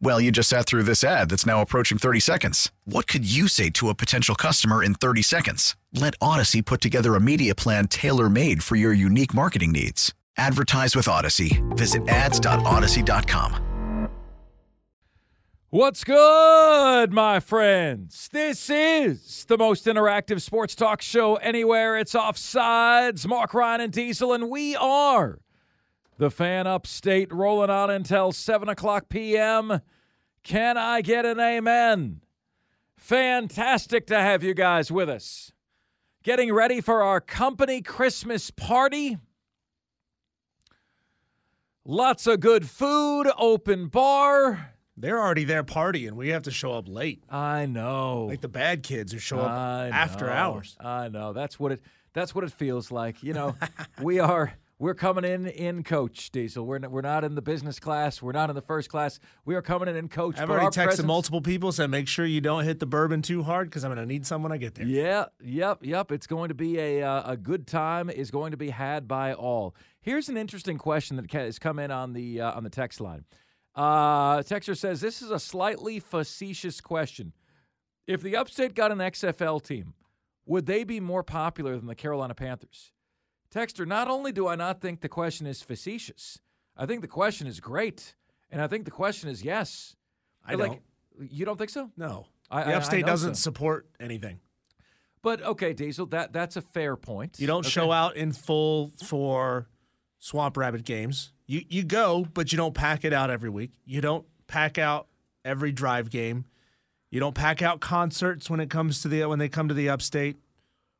Well, you just sat through this ad that's now approaching 30 seconds. What could you say to a potential customer in 30 seconds? Let Audacy put together a media plan tailor made for your unique marketing needs. Advertise with Audacy. Visit ads.audacy.com. What's good, my friends? This is the most interactive sports talk show anywhere. It's Offsides, Mark Ryan and Diesel, and we are the fan upstate rolling on until 7 o'clock p.m. Can I get an amen? Fantastic to have you guys with us. Getting ready for our company Christmas party. Lots of good food, open bar. They're already there partying. We have to show up late. I know. Like the bad kids who show up I after know. hours. I know. That's what it that's what it feels like. You know, we are we're coming in in coach Diesel. We're not, we're not in the business class. We're not in the first class. We are coming in in coach. I've already texted presence- multiple people said make sure you don't hit the bourbon too hard because I'm going to need some when I get there. Yeah, yep, yep. It's going to be a uh, a good time. Is going to be had by all. Here's an interesting question that has come in on the uh, on the text line. Uh, texter says this is a slightly facetious question. If the Upstate got an XFL team, would they be more popular than the Carolina Panthers? Texter, not only do I not think the question is facetious, I think the question is great, and I think the question is yes. I Like, don't. You don't think so? No. I- the I- I upstate doesn't so. support anything. But okay, Diesel, that that's a fair point. You don't Okay. show out in full for Swamp Rabbit games. You you go, but you don't pack it out every week. You don't pack out every drive game. You don't pack out concerts when it comes to the when they come to the upstate.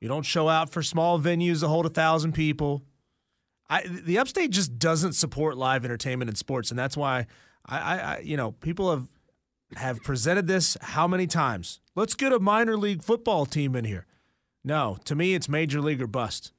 You don't show out for small venues that hold a thousand people. I the upstate just doesn't support live entertainment and sports, and that's why I, I, I you know people have have presented this how many times? Let's get a minor league football team in here. No, to me it's major league or bust.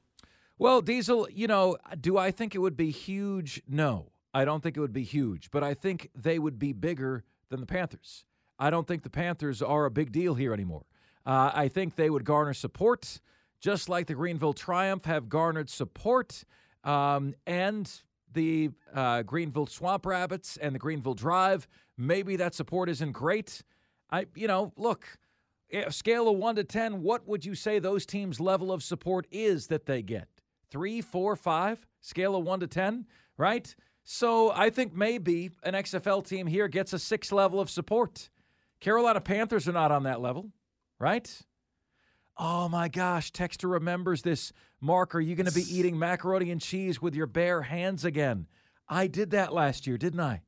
Well, Diesel, you know, do I think it would be huge? No, I don't think it would be huge, but I think they would be bigger than the Panthers. I don't think the Panthers are a big deal here anymore. Uh, I think they would garner support, just like the Greenville Triumph have garnered support, um, and the uh, Greenville Swamp Rabbits and the Greenville Drive. Maybe that support isn't great. I, you know, look, scale of one to 10, what would you say those teams' level of support is that they get? Three, four, five? Scale of one to 10, right? So I think maybe an XFL team here gets a six level of support. Carolina Panthers are not on that level, right? Oh my gosh, Texter remembers this. Mark, are you going to be eating macaroni and cheese with your bare hands again? I did that last year, didn't I?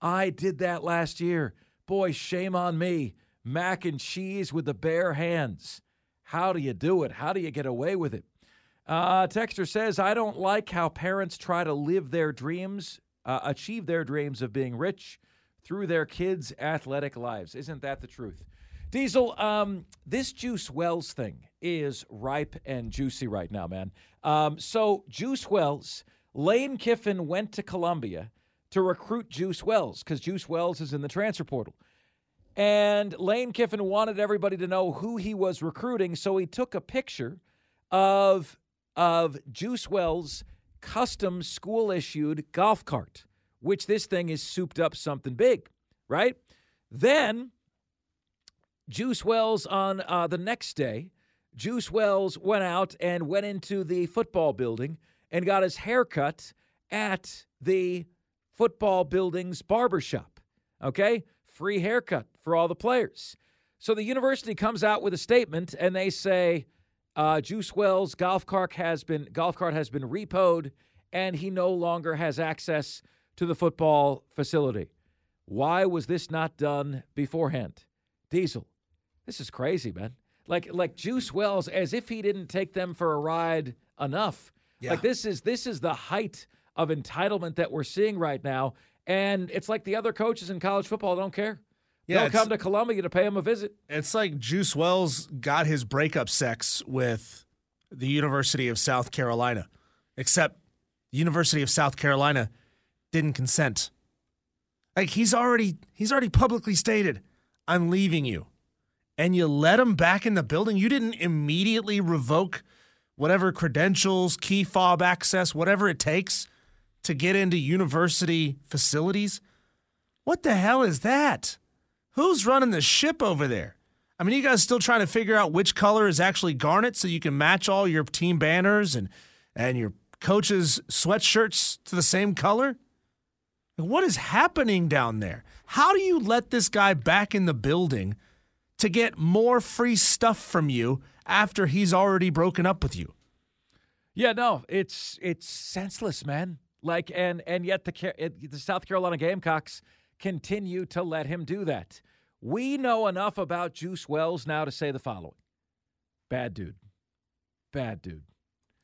I did that last year. Boy, shame on me. Mac and cheese with the bare hands. How do you do it? How do you get away with it? Uh, Texter says, I don't like how parents try to live their dreams, uh, achieve their dreams of being rich through their kids' athletic lives. Isn't that the truth? Diesel, um, this Juice Wells thing is ripe and juicy right now, man. Um, so, Juice Wells, Lane Kiffin went to Columbia to recruit Juice Wells because Juice Wells is in the transfer portal. And Lane Kiffin wanted everybody to know who he was recruiting, so he took a picture of of Juice Wells' custom school issued golf cart, which this thing is souped up something big, right? Then Juice Wells on uh, the next day, Juice Wells went out and went into the football building and got his haircut at the football building's barbershop. Okay? Free haircut for all the players. So the university comes out with a statement and they say, Uh, Juice Wells' golf cart has been golf cart has been repoed, and he no longer has access to the football facility. Why was this not done beforehand? Diesel, this is crazy, man. Like like Juice Wells, as if he didn't take them for a ride enough. Yeah. Like this is this is the height of entitlement that we're seeing right now, and it's like the other coaches in college football don't care. Yeah, They'll come to Columbia to pay him a visit. It's like Juice Wells got his breakup sex with the University of South Carolina, except the University of South Carolina didn't consent. Like he's already he's already publicly stated, "I'm leaving you," and you let him back in the building. You didn't immediately revoke whatever credentials, key fob access, whatever it takes to get into university facilities. What the hell is that? Who's running the ship over there? I mean, you guys still trying to figure out which color is actually garnet so you can match all your team banners and and your coaches' sweatshirts to the same color? What is happening down there? How do you let this guy back in the building to get more free stuff from you after he's already broken up with you? Yeah, no, it's it's senseless, man. Like, and and yet the the South Carolina Gamecocks continue to let him do that. We know enough about Juice Wells now to say the following: bad dude, bad dude.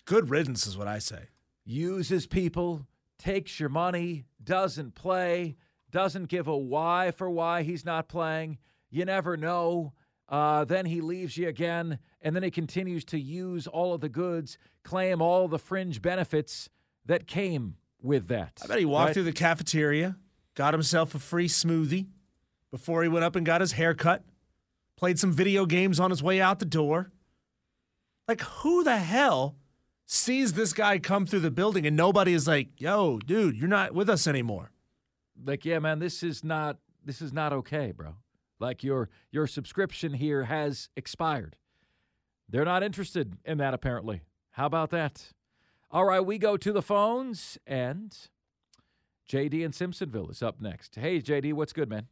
Good riddance is what I say. Uses people, takes your money, doesn't play, doesn't give a why for why he's not playing. You never know. Uh, then he leaves you again, and then he continues to use all of the goods, claim all the fringe benefits that came with that. I bet he walked right? through the cafeteria, got himself a free smoothie before he went up and got his hair cut, played some video games on his way out the door. Like, who the hell sees this guy come through the building and nobody is like, yo, dude, you're not with us anymore? like yeah man this is not this is not okay bro like your your subscription here has expired they're not interested in that apparently how about that all right we go to the phones and jd in simpsonville is up next hey jd what's good man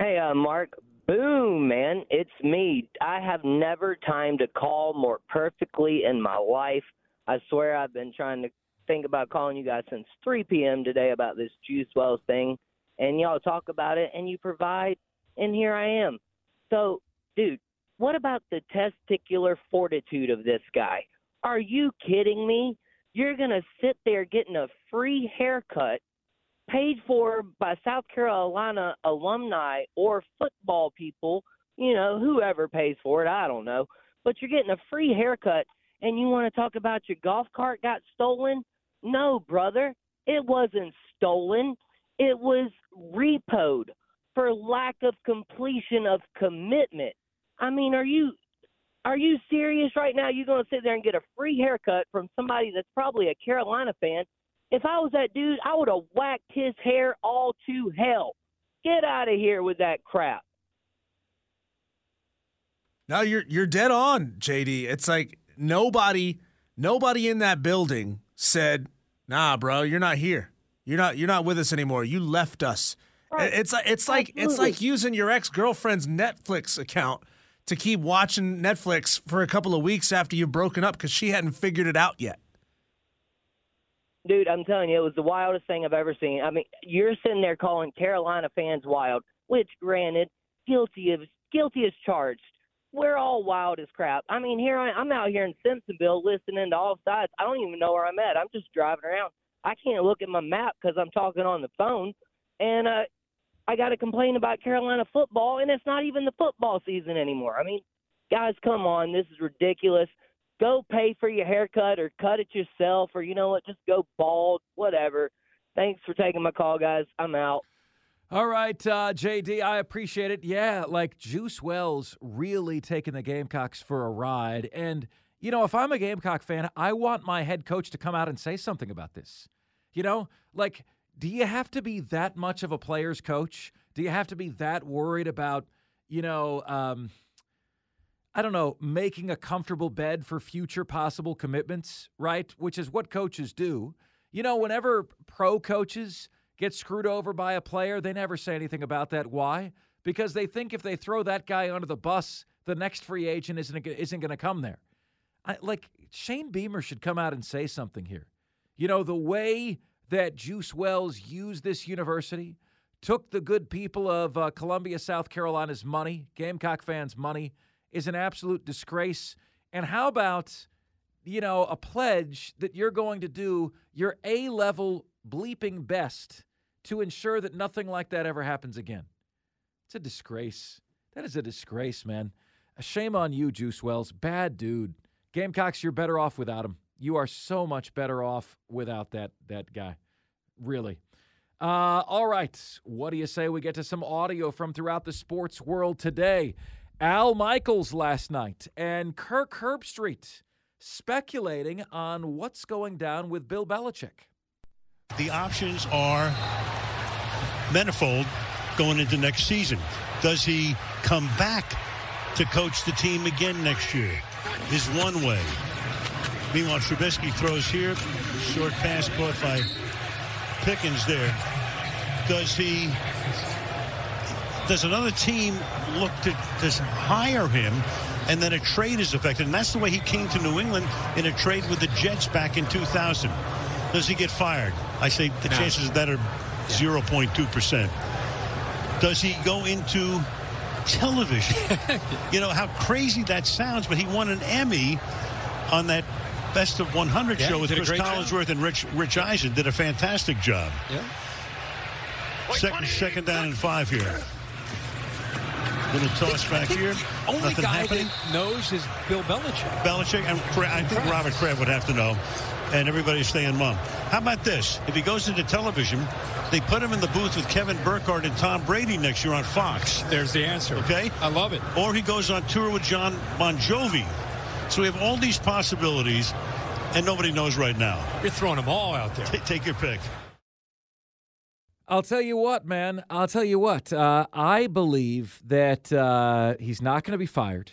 Hey, uh, Mark. Boom, man. It's me. I have never timed a call more perfectly in my life. I swear I've been trying to think about calling you guys since 3 p.m. today about this Juice Wells thing. And y'all talk about it and you provide, and here I am. So, dude, what about the testicular fortitude of this guy? Are you kidding me? You're going to sit there getting a free haircut paid for by South Carolina alumni or football people, you know, whoever pays for it, I don't know. But you're getting a free haircut and you want to talk about your golf cart got stolen? No, brother. It wasn't stolen. It was repoed for lack of completion of commitment. I mean, are you are you serious right now? You're going to sit there and get a free haircut from somebody that's probably a Carolina fan if I was that dude, I would have whacked his hair all to hell. Get out of here with that crap. No, you're you're dead on, JD. It's like nobody nobody in that building said, "Nah, bro, you're not here. You're not you're not with us anymore. You left us." Right. It's like it's like it's like using your ex-girlfriend's Netflix account to keep watching Netflix for a couple of weeks after you've broken up cuz she hadn't figured it out yet. Dude, I'm telling you, it was the wildest thing I've ever seen. I mean, you're sitting there calling Carolina fans wild, which, granted, guilty of guilty as charged. We're all wild as crap. I mean, here I, I'm out here in Simpsonville listening to all sides. I don't even know where I'm at. I'm just driving around. I can't look at my map because I'm talking on the phone, and uh, I got to complain about Carolina football, and it's not even the football season anymore. I mean, guys, come on, this is ridiculous. Go pay for your haircut or cut it yourself, or you know what, just go bald, whatever. Thanks for taking my call, guys. I'm out. All right, uh, JD, I appreciate it. Yeah, like Juice Wells really taking the Gamecocks for a ride. And, you know, if I'm a Gamecock fan, I want my head coach to come out and say something about this. You know, like, do you have to be that much of a player's coach? Do you have to be that worried about, you know, um, I don't know, making a comfortable bed for future possible commitments, right? Which is what coaches do. You know, whenever pro coaches get screwed over by a player, they never say anything about that. Why? Because they think if they throw that guy under the bus, the next free agent isn't isn't going to come there. I, like Shane Beamer should come out and say something here. You know the way that Juice Wells used this university, took the good people of uh, Columbia, South Carolina's money, Gamecock fans' money, is an absolute disgrace. And how about, you know, a pledge that you're going to do your A level bleeping best to ensure that nothing like that ever happens again? It's a disgrace. That is a disgrace, man. A shame on you, Juice Wells. Bad dude. Gamecocks, you're better off without him. You are so much better off without that that guy. Really. Uh, all right. What do you say we get to some audio from throughout the sports world today? Al Michaels last night and Kirk Herbstreit speculating on what's going down with Bill Belichick. The options are manifold going into next season. Does he come back to coach the team again next year? Is one way. Meanwhile, Trubisky throws here. Short pass caught by Pickens there. Does he does another team look to, to hire him and then a trade is affected? And that's the way he came to New England in a trade with the Jets back in 2000. Does he get fired? I say the no. chances of that are 0.2%. Does he go into television? you know how crazy that sounds, but he won an Emmy on that Best of 100 yeah, show with Chris Collinsworth job. and Rich Rich Eisen. Did a fantastic job. Yeah. Second, second down and five here. Little toss back here. Only Nothing guy happening. that knows is Bill Belichick. Belichick and I think Robert Kraft would have to know. And everybody's staying mum. How about this? If he goes into television, they put him in the booth with Kevin Burkhardt and Tom Brady next year on Fox. There's the answer. Okay? I love it. Or he goes on tour with John Bon Jovi. So we have all these possibilities, and nobody knows right now. You're throwing them all out there. take your pick. I'll tell you what, man. I'll tell you what. Uh, I believe that uh, he's not going to be fired,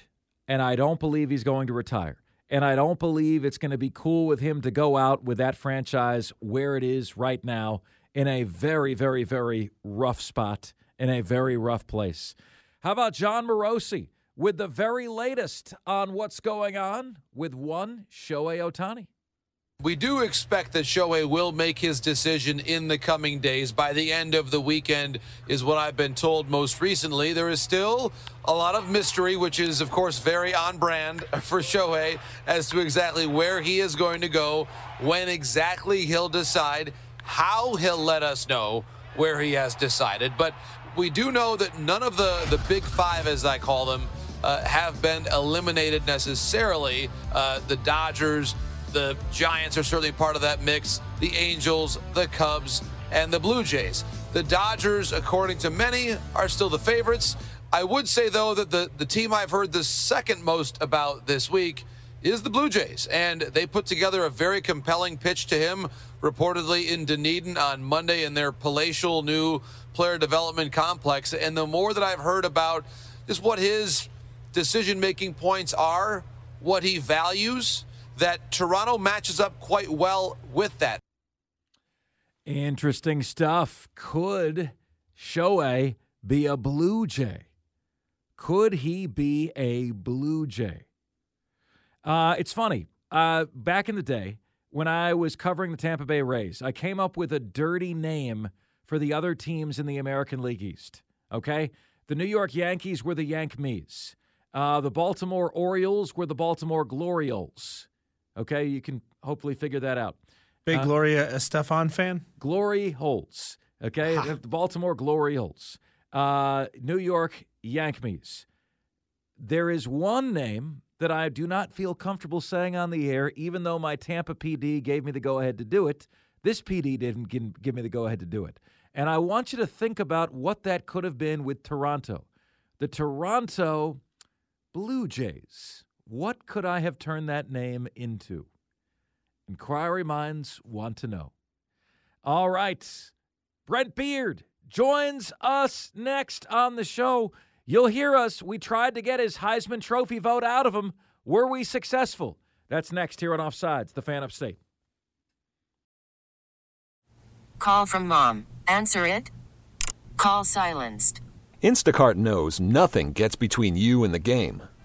and I don't believe he's going to retire. And I don't believe it's going to be cool with him to go out with that franchise where it is right now in a very, very, very rough spot, in a very rough place. How about Jon Morosi with the very latest on what's going on with one Shohei Ohtani? We do expect that Shohei will make his decision in the coming days. By the end of the weekend, is what I've been told most recently. There is still a lot of mystery, which is, of course, very on brand for Shohei as to exactly where he is going to go, when exactly he'll decide, how he'll let us know where he has decided. But we do know that none of the, the big five, as I call them, uh, have been eliminated necessarily. Uh, the Dodgers, the Giants are certainly part of that mix, the Angels, the Cubs, and the Blue Jays. The Dodgers, according to many, are still the favorites. I would say, though, that the, the team I've heard the second most about this week is the Blue Jays. And they put together a very compelling pitch to him, reportedly in Dunedin on Monday in their palatial new player development complex. And the more that I've heard about just what his decision making points are, what he values, that Toronto matches up quite well with that. Interesting stuff. Could Shohei be a Blue Jay? Could he be a Blue Jay? Uh, it's funny. Uh, back in the day, when I was covering the Tampa Bay Rays, I came up with a dirty name for the other teams in the American League East. Okay? The New York Yankees were the Yankees. Uh, the Baltimore Orioles were the Baltimore Glorioles. Okay, you can hopefully figure that out. Big uh, Gloria Estefan fan? Glory Holes. Okay, the Baltimore Glory Holes. Uh, New York Yankees. There is one name that I do not feel comfortable saying on the air, even though my Tampa PD gave me the go ahead to do it. This PD didn't give me the go ahead to do it. And I want you to think about what that could have been with Toronto. The Toronto Blue Jays. What could I have turned that name into? Inquiry minds want to know. All right. Brent Beard joins us next on the show. You'll hear us. We tried to get his Heisman Trophy vote out of him. Were we successful? That's next here on Offsides, the fan upstate. Call from mom. Answer it. Call silenced. Instacart knows nothing gets between you and the game.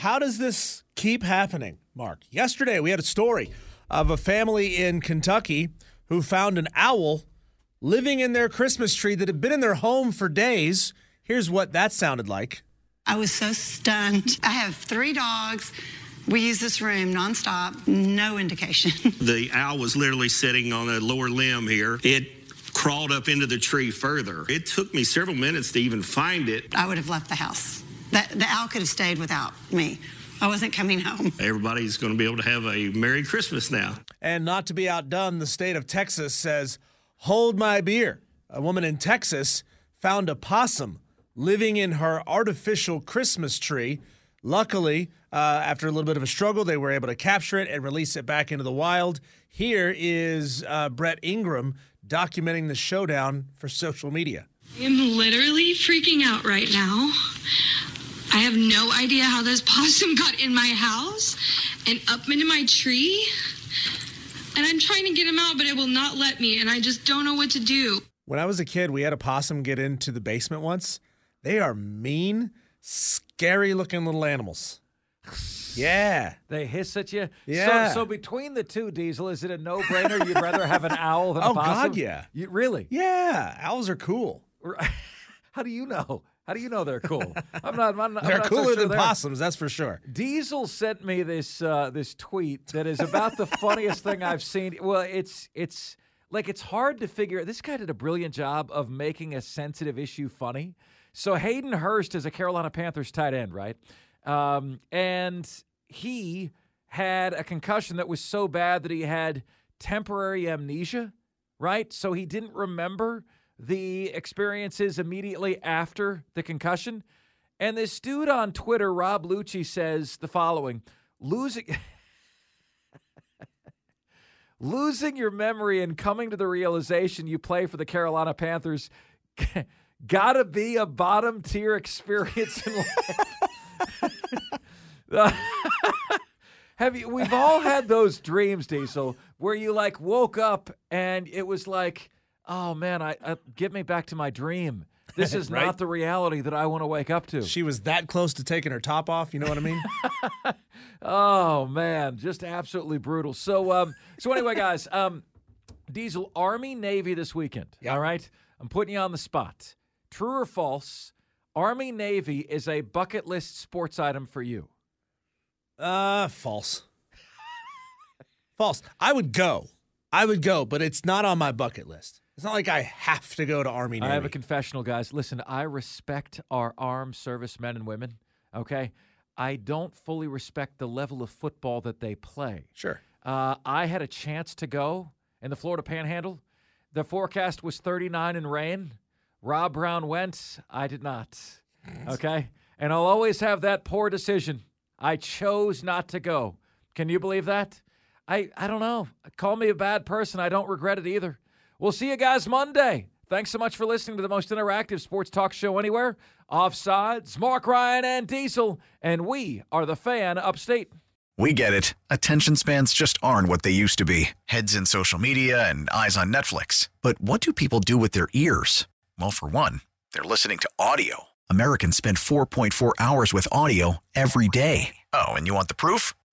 How does this keep happening, Mark? Yesterday, we had a story of a family in Kentucky who found an owl living in their Christmas tree that had been in their home for days. Here's what that sounded like. I was so stunned. I have three dogs. We use this room nonstop, no indication. The owl was literally sitting on a lower limb here. It crawled up into the tree further. It took me several minutes to even find it. I would have left the house. The, the owl could have stayed without me. I wasn't coming home. Everybody's going to be able to have a Merry Christmas now. And not to be outdone, the state of Texas says, Hold my beer. A woman in Texas found a possum living in her artificial Christmas tree. Luckily, uh, after a little bit of a struggle, they were able to capture it and release it back into the wild. Here is uh, Brett Ingram documenting the showdown for social media. I'm literally freaking out right now. I have no idea how this possum got in my house and up into my tree. And I'm trying to get him out, but it will not let me. And I just don't know what to do. When I was a kid, we had a possum get into the basement once. They are mean, scary looking little animals. Yeah. They hiss at you. Yeah. So, so between the two, Diesel, is it a no-brainer? You'd rather have an owl than a Oh, possum? God, yeah. You, really? Yeah. Owls are cool. How do you know? How do you know they're cool? I'm not. I'm not They're I'm not so cooler sure than they are. possums, that's for sure. Diesel sent me this uh, this tweet that is about the funniest thing I've seen. Well, it's it's like it's hard to figure. This guy did a brilliant job of making a sensitive issue funny. So Hayden Hurst is a Carolina Panthers tight end, right? Um, and he had a concussion that was so bad that he had temporary amnesia, right? So he didn't remember the experiences immediately after the concussion. And this dude on Twitter, Rob Lucci, says the following losing. Losing your memory and coming to the realization you play for the Carolina Panthers gotta be a bottom tier experience in life. Have you? We've all had those dreams, Diesel, where you like woke up and it was like, oh man, I, I get me back to my dream. This is Right? not the reality that I want to wake up to. She was that close to taking her top off. You know what I mean? Oh man, just absolutely brutal. So, um, so anyway, guys, um, Diesel Army Navy this weekend. All right, I'm putting you on the spot. True or false? Army Navy is a bucket list sports item for you. uh, false. false. I would go. I would go, but it's not on my bucket list. It's not like I have to go to Army Navy. I have a confessional, guys. Listen, I respect our armed service men and women. Okay, I don't fully respect the level of football that they play. Sure. Uh, I had a chance to go in the Florida Panhandle. The forecast was 39 and rain. Rob Brown went. I did not. Okay. And I'll always have that poor decision. I chose not to go. Can you believe that? I, I don't know. Call me a bad person. I don't regret it either. We'll see you guys Monday. Thanks so much for listening to the most interactive sports talk show anywhere. Offsides, Mark Ryan and Diesel, and we are the fan upstate. We get it. Attention spans just aren't what they used to be heads in social media and eyes on Netflix. But what do people do with their ears? Well, for one, they're listening to audio. Americans spend 4.4 hours with audio every day. Oh, and you want the proof?